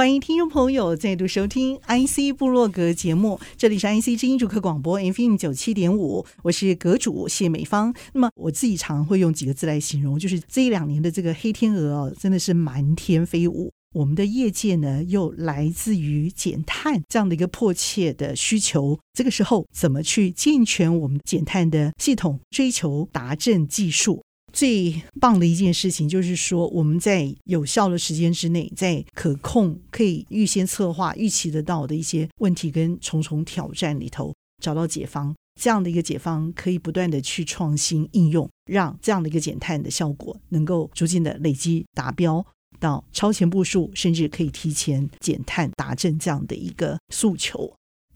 欢迎听众朋友再度收听 IC 部落格节目，这里是 IC 之音主客广播 FM 九七点五，我是阁主谢美芳。那么我自己常会用几个字来形容，就是这一两年的这个黑天鹅哦，真的是满天飞舞。我们的业界呢，又来自于减碳这样的一个迫切的需求，这个时候怎么去健全我们减碳的系统，追求达阵技术？最棒的一件事情就是说，我们在有效的时间之内，在可控、可以预先策划、预期得到的一些问题跟重重挑战里头，找到解方。这样的一个解方，可以不断的去创新应用，让这样的一个减碳的效果能够逐渐的累积达标，到超前部署，甚至可以提前减碳达阵这样的一个诉求。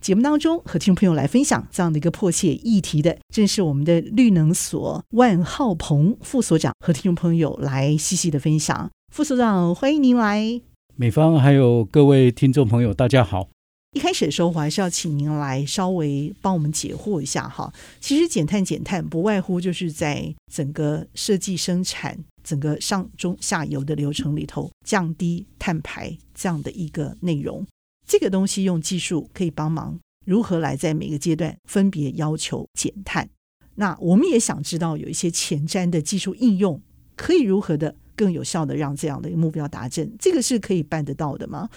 节目当中和听众朋友来分享这样的一个迫切议题的，正是我们的绿能所万浩鹏副所长，和听众朋友来细细的分享。副所长，欢迎您来。美方还有各位听众朋友，大家好。一开始的时候，我还是要请您来稍微帮我们解惑一下哈。其实减碳减碳不外乎就是在整个设计生产、整个上中下游的流程里头降低碳排这样的一个内容。这个东西用技术可以帮忙，如何来在每个阶段分别要求减碳？那我们也想知道有一些前瞻的技术应用，可以如何的更有效的让这样的一个目标达成？这个是可以办得到的吗？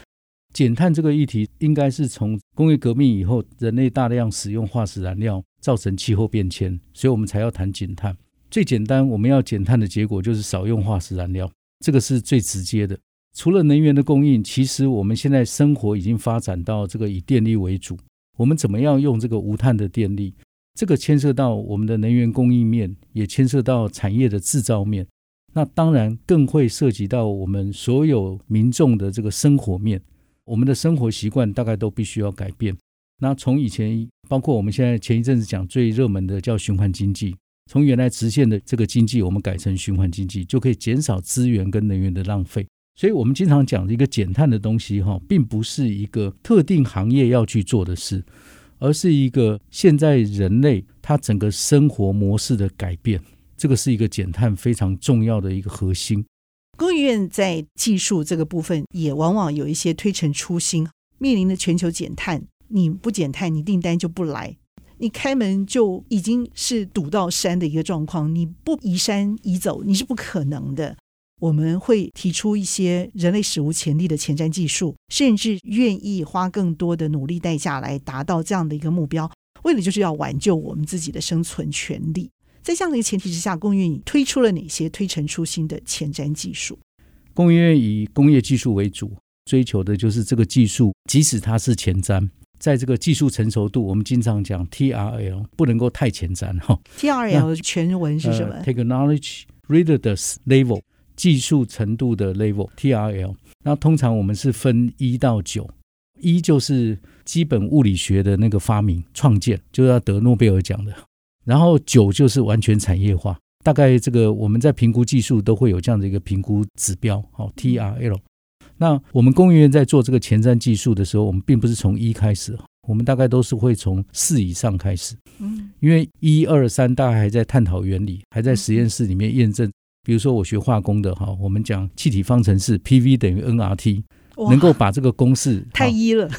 减碳这个议题，应该是从工业革命以后，人类大量使用化石燃料，造成气候变迁，所以我们才要谈减碳。最简单，我们要减碳的结果就是少用化石燃料，这个是最直接的。除了能源的供应，其实我们现在生活已经发展到这个以电力为主。我们怎么样用这个无碳的电力？这个牵涉到我们的能源供应面，也牵涉到产业的制造面。那当然更会涉及到我们所有民众的这个生活面。我们的生活习惯大概都必须要改变。那从以前，包括我们现在前一阵子讲最热门的叫循环经济，从原来直线的这个经济，我们改成循环经济，就可以减少资源跟能源的浪费。所以，我们经常讲的一个减碳的东西，哈，并不是一个特定行业要去做的事，而是一个现在人类他整个生活模式的改变。这个是一个减碳非常重要的一个核心。工研院在技术这个部分，也往往有一些推陈出新。面临的全球减碳，你不减碳，你订单就不来，你开门就已经是堵到山的一个状况，你不移山移走，你是不可能的。我们会提出一些人类史无前例的前瞻技术，甚至愿意花更多的努力代价来达到这样的一个目标，为了就是要挽救我们自己的生存权利。在这样的一个前提之下，工业院推出了哪些推陈出新的前瞻技术？工业院以工业技术为主，追求的就是这个技术，即使它是前瞻，在这个技术成熟度，我们经常讲 TRL 不能够太前瞻哈。TRL 全文是什么？呃，Technology Readiness Level。技术程度的 level，TRL，那通常我们是分一到九，一就是基本物理学的那个发明创建，就是要得诺贝尔奖的，然后九就是完全产业化，大概这个我们在评估技术都会有这样的一个评估指标，好，TRL。那我们工研院在做这个前瞻技术的时候，我们并不是从一开始，我们大概都是会从四以上开始，嗯，因为一二三大概还在探讨原理，还在实验室里面验证。比如说我学化工的哈，我们讲气体方程式 PV 等于 nRT，能够把这个公式太一了，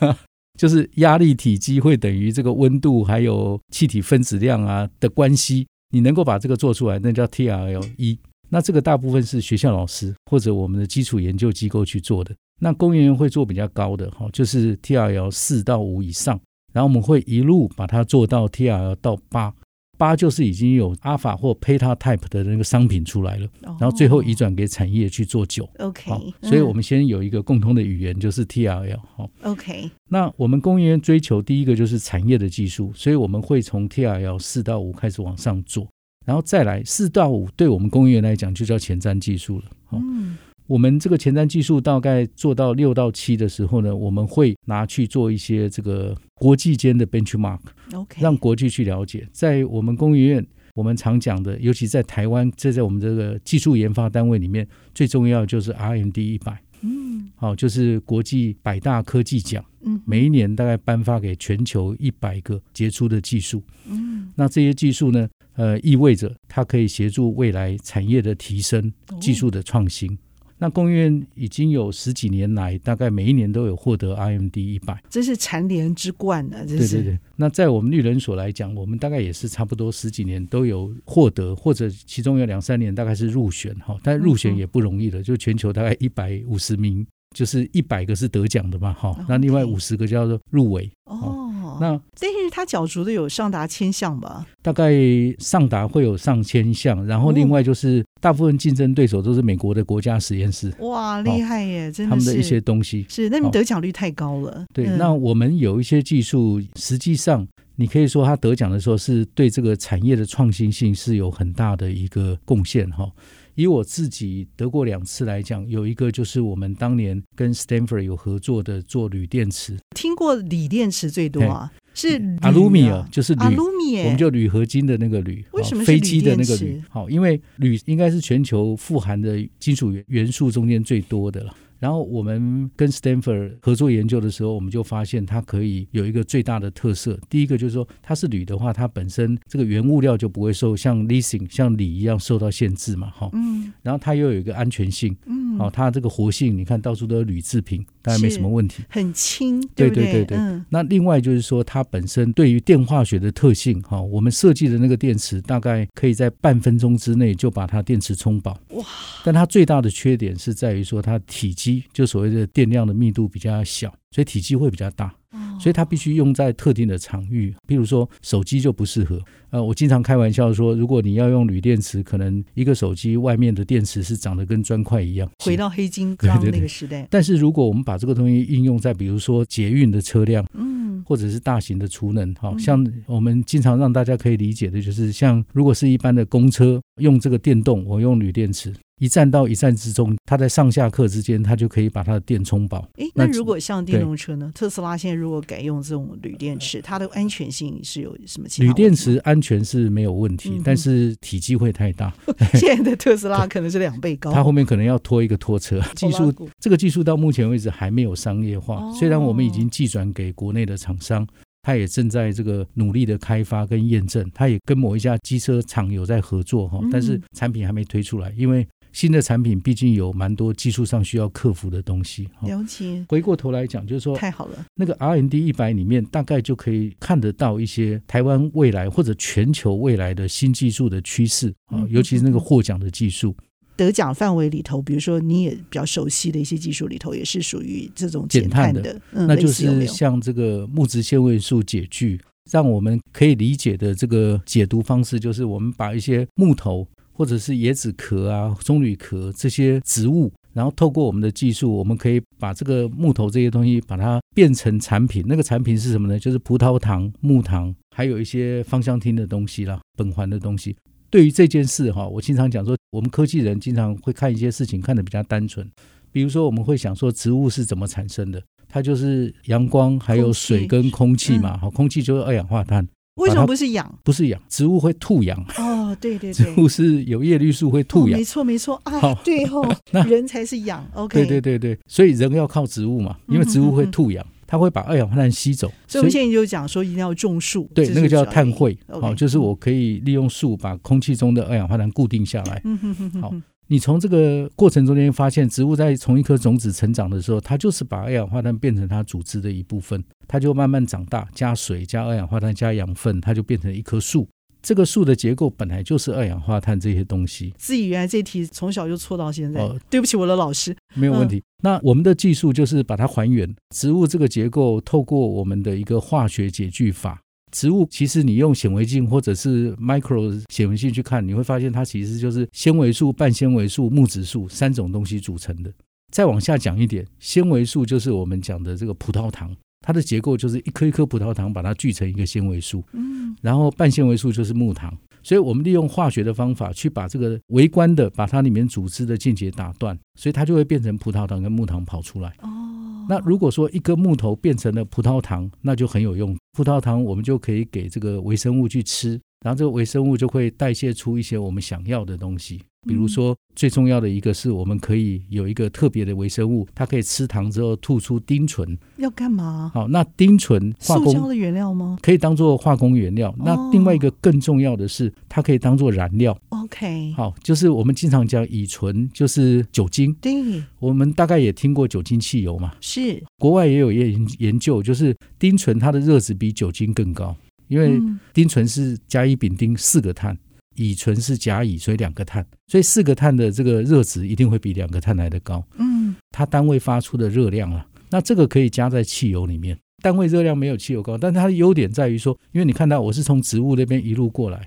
就是压力体积会等于这个温度还有气体分子量啊的关系，你能够把这个做出来，那叫 TRL 一。那这个大部分是学校老师或者我们的基础研究机构去做的。那工研院会做比较高的哈，就是 TRL 四到五以上，然后我们会一路把它做到 TRL 到八。八就是已经有 Alpha 或 Peta Type 的那个商品出来了，然后最后移转给产业去做酒。OK，所以我们先有一个共通的语言，就是 TRL。好，OK。那我们工研院追求第一个就是产业的技术，所以我们会从 TRL 四到五开始往上做，然后再来四到五，对我们工研院来讲就叫前瞻技术了。嗯。我们这个前瞻技术大概做到六到七的时候呢，我们会拿去做一些这个国际间的 benchmark，OK，让国际去了解。在我们工研院，我们常讲的，尤其在台湾，这在我们这个技术研发单位里面，最重要就是 RMD 一百。嗯，好，就是国际百大科技奖。嗯，每一年大概颁发给全球一百个杰出的技术。嗯，那这些技术呢，呃，意味着它可以协助未来产业的提升、技术的创新。哦那工研院已经有十几年来，大概每一年都有获得 R&D 一百，这是蝉联之冠呢。这是对对对。那在我们绿人所来讲，我们大概也是差不多十几年都有获得，或者其中有两三年大概是入选哈，但入选也不容易的，就全球大概一百五十名，就是一百个是得奖的嘛哈，那另外五十个叫做入围哦。那但是他角逐的有上达千项吧？大概上达会有上千项，然后另外就是大部分竞争对手都是美国的国家实验室。哇，厉害耶！真的，他们的一些东西是，那你得奖率太高了。对，那我们有一些技术，实际上你可以说他得奖的时候，是对这个产业的创新性是有很大的一个贡献哈。以我自己得过两次来讲，有一个就是我们当年跟 Stanford 有合作的做铝电池。听过锂电池最多啊，是阿鲁米尔，就是铝，米我们就铝合金的那个铝。为什么飞机的那个铝？好，因为铝应该是全球富含的金属元元素中间最多的了。然后我们跟 Stanford 合作研究的时候，我们就发现它可以有一个最大的特色。第一个就是说，它是铝的话，它本身这个原物料就不会受像 leasing 像锂一样受到限制嘛，哈。嗯。然后它又有一个安全性。嗯。哦，它这个活性，你看到处都是铝制品，当然没什么问题。很轻，对不对？对对对。那另外就是说，它本身对于电化学的特性，哈，我们设计的那个电池大概可以在半分钟之内就把它电池充饱。哇。但它最大的缺点是在于说，它体积。就所谓的电量的密度比较小，所以体积会比较大，所以它必须用在特定的场域，比如说手机就不适合。呃，我经常开玩笑说，如果你要用铝电池，可能一个手机外面的电池是长得跟砖块一样。回到黑金刚那个时代。但是如果我们把这个东西应用在比如说捷运的车辆，嗯，或者是大型的储能，好像我们经常让大家可以理解的就是，像如果是一般的公车用这个电动，我用铝电池。一站到一站之中，它在上下客之间，它就可以把它的电充饱。诶，那如果像电动车呢？特斯拉现在如果改用这种铝电池，它的安全性是有什么？铝电池安全是没有问题，嗯、但是体积会太大。现在的特斯拉可能是两倍高，它后面可能要拖一个拖车。技术这个技术到目前为止还没有商业化，哦、虽然我们已经寄转给国内的厂商，它也正在这个努力的开发跟验证，它也跟某一家机车厂有在合作哈，但是产品还没推出来，因为。新的产品毕竟有蛮多技术上需要克服的东西。了解。回过头来讲，就是说，太好了。那个 R&D 一百里面，大概就可以看得到一些台湾未来或者全球未来的新技术的趋势啊，尤其是那个获奖的技术。得奖范围里头，比如说你也比较熟悉的一些技术里头，也是属于这种减碳的，碳的，嗯，那就是像这个木质纤维素解聚，让我们可以理解的这个解读方式，就是我们把一些木头。或者是椰子壳啊、棕榈壳这些植物，然后透过我们的技术，我们可以把这个木头这些东西，把它变成产品。那个产品是什么呢？就是葡萄糖、木糖，还有一些芳香烃的东西啦，苯环的东西。对于这件事哈，我经常讲说，我们科技人经常会看一些事情看得比较单纯。比如说，我们会想说，植物是怎么产生的？它就是阳光、还有水跟空气嘛。好，空气就是二氧化碳。为什么不是氧？不是氧，植物会吐氧。哦，对对对，植物是有叶绿素会吐氧。没错没错啊，对哦，那人才是氧。OK，对对对对，所以人要靠植物嘛，因为植物会吐氧，它会把二氧化碳吸走。所以我们现在就讲说一定要种树，对，那个叫碳汇。好，就是我可以利用树把空气中的二氧化碳固定下来。嗯哼哼哼。好。你从这个过程中间发现，植物在从一颗种子成长的时候，它就是把二氧化碳变成它组织的一部分，它就慢慢长大，加水、加二氧化碳、加养分，它就变成一棵树。这个树的结构本来就是二氧化碳这些东西。自己原来这题从小就错到现在，哦、对不起我的老师。没有问题。嗯、那我们的技术就是把它还原植物这个结构，透过我们的一个化学解聚法。植物其实你用显微镜或者是 micro 显微镜去看，你会发现它其实就是纤维素、半纤维素、木质素三种东西组成的。再往下讲一点，纤维素就是我们讲的这个葡萄糖，它的结构就是一颗一颗葡萄糖把它聚成一个纤维素。嗯，然后半纤维素就是木糖，所以我们利用化学的方法去把这个微观的把它里面组织的键结打断，所以它就会变成葡萄糖跟木糖跑出来。哦。那如果说一根木头变成了葡萄糖，那就很有用。葡萄糖我们就可以给这个微生物去吃，然后这个微生物就会代谢出一些我们想要的东西。比如说，最重要的一个是我们可以有一个特别的微生物，它可以吃糖之后吐出丁醇。要干嘛？好，那丁醇化工塑胶的原料吗？可以当做化工原料。那另外一个更重要的是，它可以当做燃料。OK，好，就是我们经常讲乙醇，就是酒精。对，我们大概也听过酒精汽油嘛。是，国外也有研研究，就是丁醇它的热值比酒精更高，因为丁醇是甲乙丙丁四个碳。乙醇是甲乙，所以两个碳，所以四个碳的这个热值一定会比两个碳来得高。嗯，它单位发出的热量啊，那这个可以加在汽油里面，单位热量没有汽油高，但它的优点在于说，因为你看到我是从植物那边一路过来，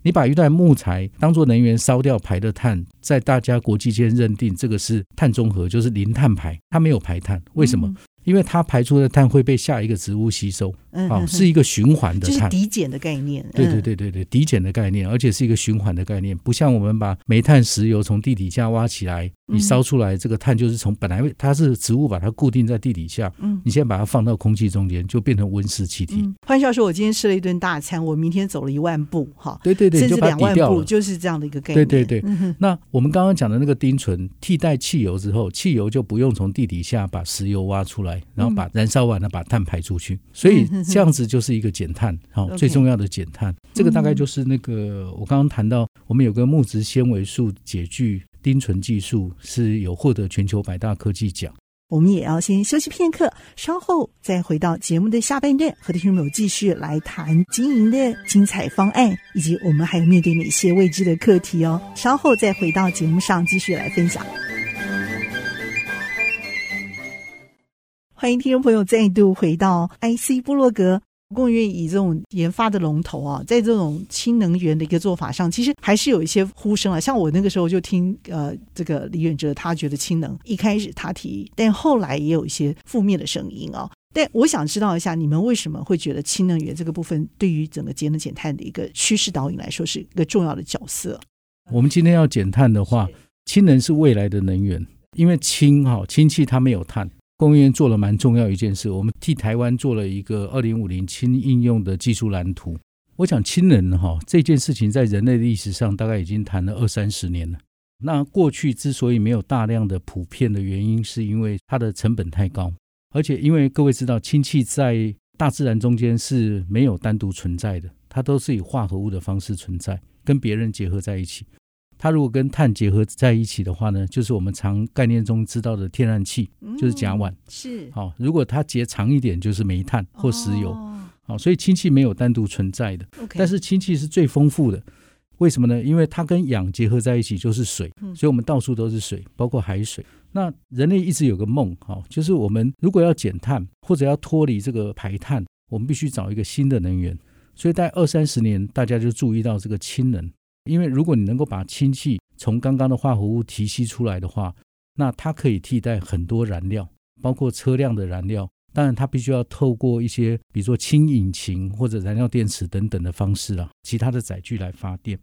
你把一段木材当做能源烧掉排的碳，在大家国际间认定这个是碳中和，就是零碳排，它没有排碳，为什么？嗯因为它排出的碳会被下一个植物吸收，嗯，哦，是一个循环的碳，就是抵减的概念。对对对对对，抵减的概念，而且是一个循环的概念，不像我们把煤炭、石油从地底下挖起来，你烧出来这个碳就是从本来它是植物把它固定在地底下，嗯，你现在把它放到空气中间，就变成温室气体。欢笑说，我今天吃了一顿大餐，我明天走了一万步，哈，对对对，甚至两万步，就是这样的一个概念。对对对，那我们刚刚讲的那个丁醇替代汽油之后，汽油就不用从地底下把石油挖出来，然后把燃烧完了把碳排出去，所以这样子就是一个减碳，好，最重要的减碳。这个大概就是那个我刚刚谈到，我们有个木质纤维素解聚丁醇技术是有获得全球百大科技奖。我们也要先休息片刻，稍后再回到节目的下半段，和听众朋友继续来谈经营的精彩方案，以及我们还有面对哪些未知的课题哦。稍后再回到节目上继续来分享。欢迎听众朋友再度回到 IC 部落格。工研院以这种研发的龙头啊，在这种氢能源的一个做法上，其实还是有一些呼声啊。像我那个时候就听呃，这个李远哲他觉得氢能一开始他提，但后来也有一些负面的声音啊。但我想知道一下，你们为什么会觉得氢能源这个部分对于整个节能减碳的一个趋势导引来说是一个重要的角色？我们今天要减碳的话，氢能是未来的能源，因为氢哈氢气它没有碳。工研院做了蛮重要一件事，我们替台湾做了一个二零五零氢应用的技术蓝图。我想氢能哈这件事情在人类历史上大概已经谈了二三十年了。那过去之所以没有大量的普遍的原因，是因为它的成本太高，而且因为各位知道氢气在大自然中间是没有单独存在的，它都是以化合物的方式存在，跟别人结合在一起。它如果跟碳结合在一起的话呢，就是我们常概念中知道的天然气，就是甲烷。是好，如果它结长一点，就是煤炭或石油。好，所以氢气没有单独存在的，但是氢气是最丰富的。为什么呢？因为它跟氧结合在一起就是水，所以我们到处都是水，包括海水。那人类一直有个梦，哈，就是我们如果要减碳或者要脱离这个排碳，我们必须找一个新的能源。所以在二三十年，大家就注意到这个氢能。因为如果你能够把氢气从刚刚的化合物提吸出来的话，那它可以替代很多燃料，包括车辆的燃料。当然，它必须要透过一些，比如说氢引擎或者燃料电池等等的方式啊，其他的载具来发电。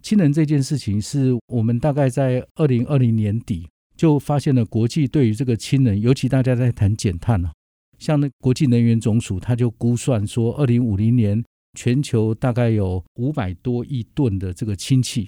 氢能这件事情是我们大概在二零二零年底就发现了，国际对于这个氢能，尤其大家在谈减碳啊，像那国际能源总署，他就估算说，二零五零年。全球大概有五百多亿吨的这个氢气，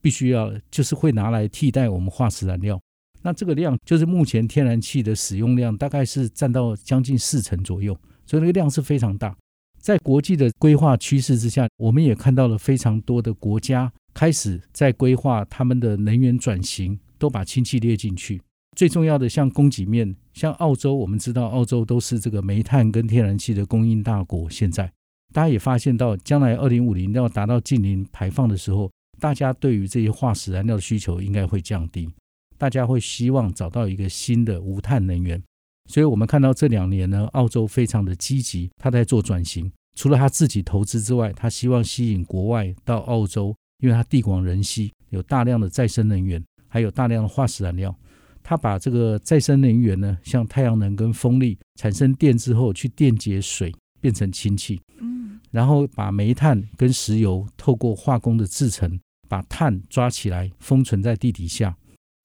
必须要就是会拿来替代我们化石燃料。那这个量就是目前天然气的使用量，大概是占到将近四成左右，所以那个量是非常大。在国际的规划趋势之下，我们也看到了非常多的国家开始在规划他们的能源转型，都把氢气列进去。最重要的，像供给面，像澳洲，我们知道澳洲都是这个煤炭跟天然气的供应大国，现在。大家也发现到，将来二零五零要达到净零排放的时候，大家对于这些化石燃料的需求应该会降低，大家会希望找到一个新的无碳能源。所以，我们看到这两年呢，澳洲非常的积极，他在做转型。除了他自己投资之外，他希望吸引国外到澳洲，因为他地广人稀，有大量的再生能源，还有大量的化石燃料。他把这个再生能源呢，像太阳能跟风力产生电之后，去电解水变成氢气。嗯然后把煤炭跟石油透过化工的制成，把碳抓起来封存在地底下，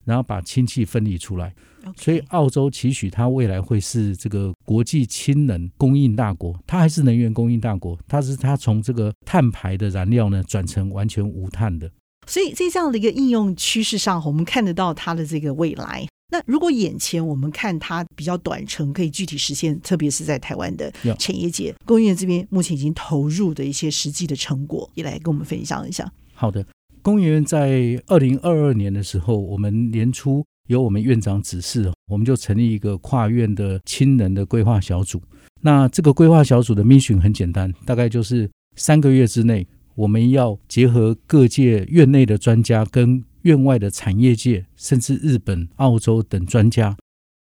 然后把氢气分离出来。所以澳洲期许它未来会是这个国际氢能供应大国，它还是能源供应大国，它是它从这个碳排的燃料呢转成完全无碳的。所以在这样的一个应用趋势上，我们看得到它的这个未来。那如果眼前我们看它比较短程，可以具体实现，特别是在台湾的产业界，工业这边目前已经投入的一些实际的成果，也来跟我们分享一下。好的，公园在二零二二年的时候，我们年初由我们院长指示，我们就成立一个跨院的氢能的规划小组。那这个规划小组的 mission 很简单，大概就是三个月之内，我们要结合各界院内的专家跟院外的产业界，甚至日本、澳洲等专家，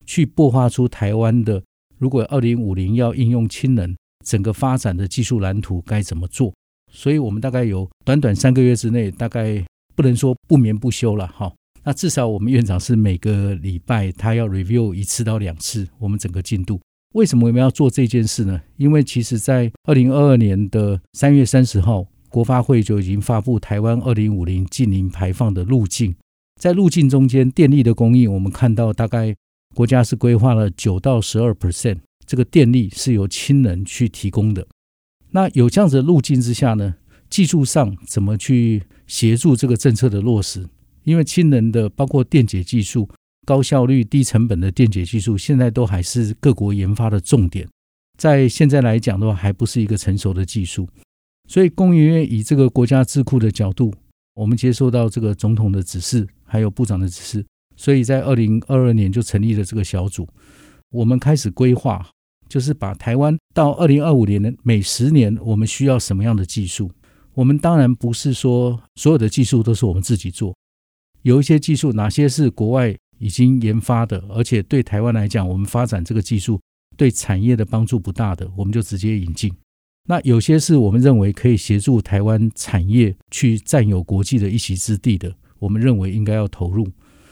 去擘画出台湾的如果二零五零要应用氢能，整个发展的技术蓝图该怎么做？所以，我们大概有短短三个月之内，大概不能说不眠不休了哈。那至少我们院长是每个礼拜他要 review 一次到两次我们整个进度。为什么我们要做这件事呢？因为其实在二零二二年的三月三十号。国发会就已经发布台湾二零五零净零排放的路径，在路径中间，电力的供应，我们看到大概国家是规划了九到十二 percent，这个电力是由氢能去提供的。那有这样子的路径之下呢，技术上怎么去协助这个政策的落实？因为氢能的包括电解技术、高效率、低成本的电解技术，现在都还是各国研发的重点，在现在来讲的话，还不是一个成熟的技术。所以，工研院以这个国家智库的角度，我们接受到这个总统的指示，还有部长的指示，所以在二零二二年就成立了这个小组。我们开始规划，就是把台湾到二零二五年的每十年，我们需要什么样的技术？我们当然不是说所有的技术都是我们自己做，有一些技术哪些是国外已经研发的，而且对台湾来讲，我们发展这个技术对产业的帮助不大的，我们就直接引进。那有些是我们认为可以协助台湾产业去占有国际的一席之地的，我们认为应该要投入。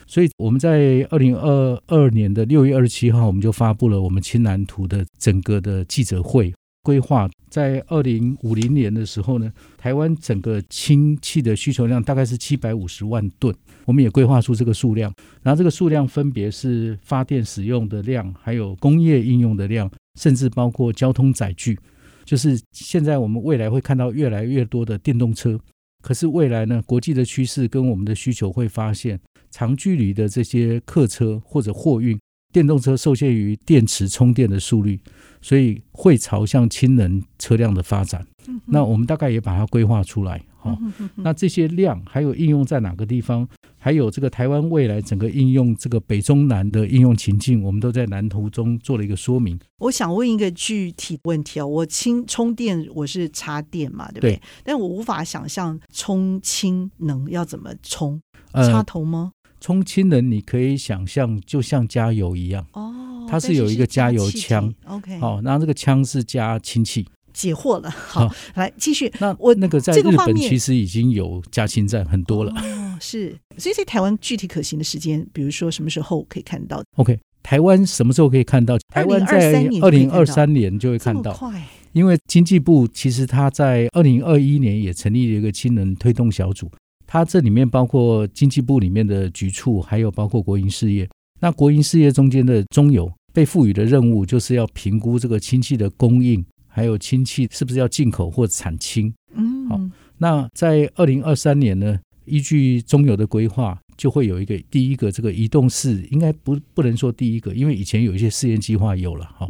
所以我们在二零二二年的六月二十七号，我们就发布了我们氢蓝图的整个的记者会规划。在二零五零年的时候呢，台湾整个氢气的需求量大概是七百五十万吨，我们也规划出这个数量。然后这个数量分别是发电使用的量，还有工业应用的量，甚至包括交通载具。就是现在，我们未来会看到越来越多的电动车。可是未来呢，国际的趋势跟我们的需求会发现，长距离的这些客车或者货运，电动车受限于电池充电的速率，所以会朝向氢能车辆的发展。那我们大概也把它规划出来。好，那这些量还有应用在哪个地方？还有这个台湾未来整个应用这个北中南的应用情境，我们都在蓝图中做了一个说明。我想问一个具体问题哦，我氢充电我是插电嘛，对不对？对，但我无法想象充氢能要怎么充，插头吗？呃，充氢能你可以想象就像加油一样哦，它是有一个加油枪，OK，好，然后这个枪是加氢气。解惑了，好，好来继续。那我那个在日本其实已经有加氢站很多了，哦，是。所以在台湾具体可行的时间，比如说什么时候可以看到？OK，台湾什么时候可以看到？台湾在二零二三年就会看到，快。因为经济部其实他在二零二一年也成立了一个氢能推动小组，它这里面包括经济部里面的局处，还有包括国营事业。那国营事业中间的中油被赋予的任务，就是要评估这个氢气的供应。还有氢气是不是要进口或产氢？嗯，好，那在二零二三年呢，依据中油的规划，就会有一个第一个这个移动式，应该不不能说第一个，因为以前有一些试验计划有了哈。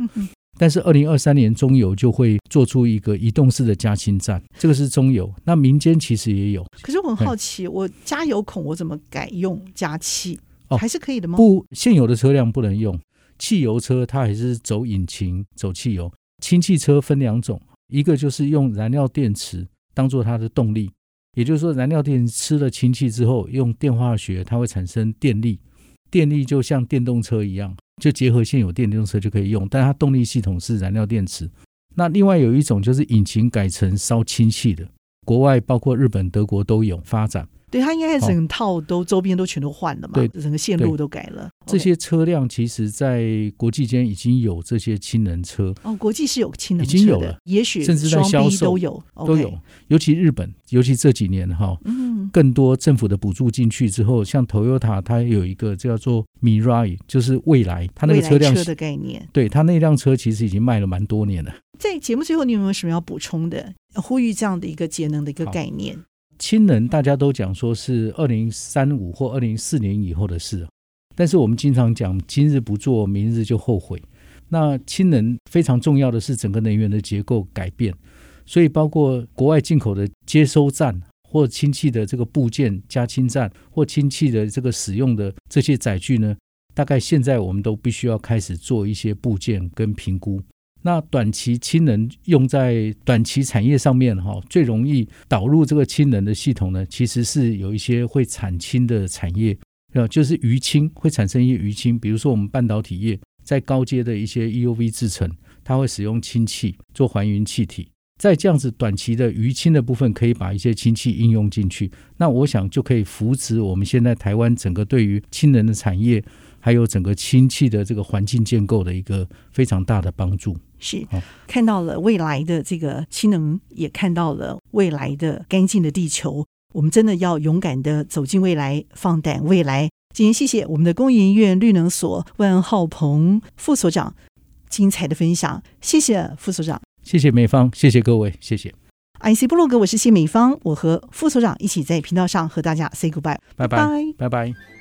但是二零二三年中油就会做出一个移动式的加氢站，这个是中油。那民间其实也有。可是我很好奇，我加油孔我怎么改用加气？哦，还是可以的吗？不，现有的车辆不能用汽油车，它还是走引擎走汽油。氢气车分两种，一个就是用燃料电池当做它的动力，也就是说，燃料电池吃了氢气之后，用电化学它会产生电力，电力就像电动车一样，就结合现有电动车就可以用，但它动力系统是燃料电池。那另外有一种就是引擎改成烧氢气的，国外包括日本、德国都有发展。对，它应该整套都周边都全都换了嘛，对，整个线路都改了。这些车辆其实，在国际间已经有这些氢能车哦，国际是有氢能车的，已经有了，也许甚至在销售都有都有。尤其日本，尤其这几年哈，嗯，更多政府的补助进去之后，像 Toyota 它有一个叫做 Mirai，就是未来，它那个车辆车的概念，对，它那辆车其实已经卖了蛮多年了。在节目最后，你有没有什么要补充的？呼吁这样的一个节能的一个概念。氢能大家都讲说是二零三五或二零四年以后的事，但是我们经常讲今日不做，明日就后悔。那氢能非常重要的是整个能源的结构改变，所以包括国外进口的接收站或氢气的这个部件加氢站或氢气的这个使用的这些载具呢，大概现在我们都必须要开始做一些部件跟评估。那短期氢能用在短期产业上面哈，最容易导入这个氢能的系统呢，其实是有一些会产氢的产业，啊，就是余氢会产生一些余氢，比如说我们半导体业在高阶的一些 EUV 制程，它会使用氢气做还原气体，在这样子短期的余氢的部分，可以把一些氢气应用进去，那我想就可以扶持我们现在台湾整个对于氢能的产业。还有整个氢气的这个环境建构的一个非常大的帮助，是看到了未来的这个氢能，也看到了未来的干净的地球。我们真的要勇敢的走进未来，放胆未来。今天谢谢我们的工研院绿能所万浩鹏副所长精彩的分享，谢谢副所长，谢谢美方，谢谢各位，谢谢。IC 部落格，我是谢美方，我和副所长一起在频道上和大家 say goodbye，拜拜，拜拜。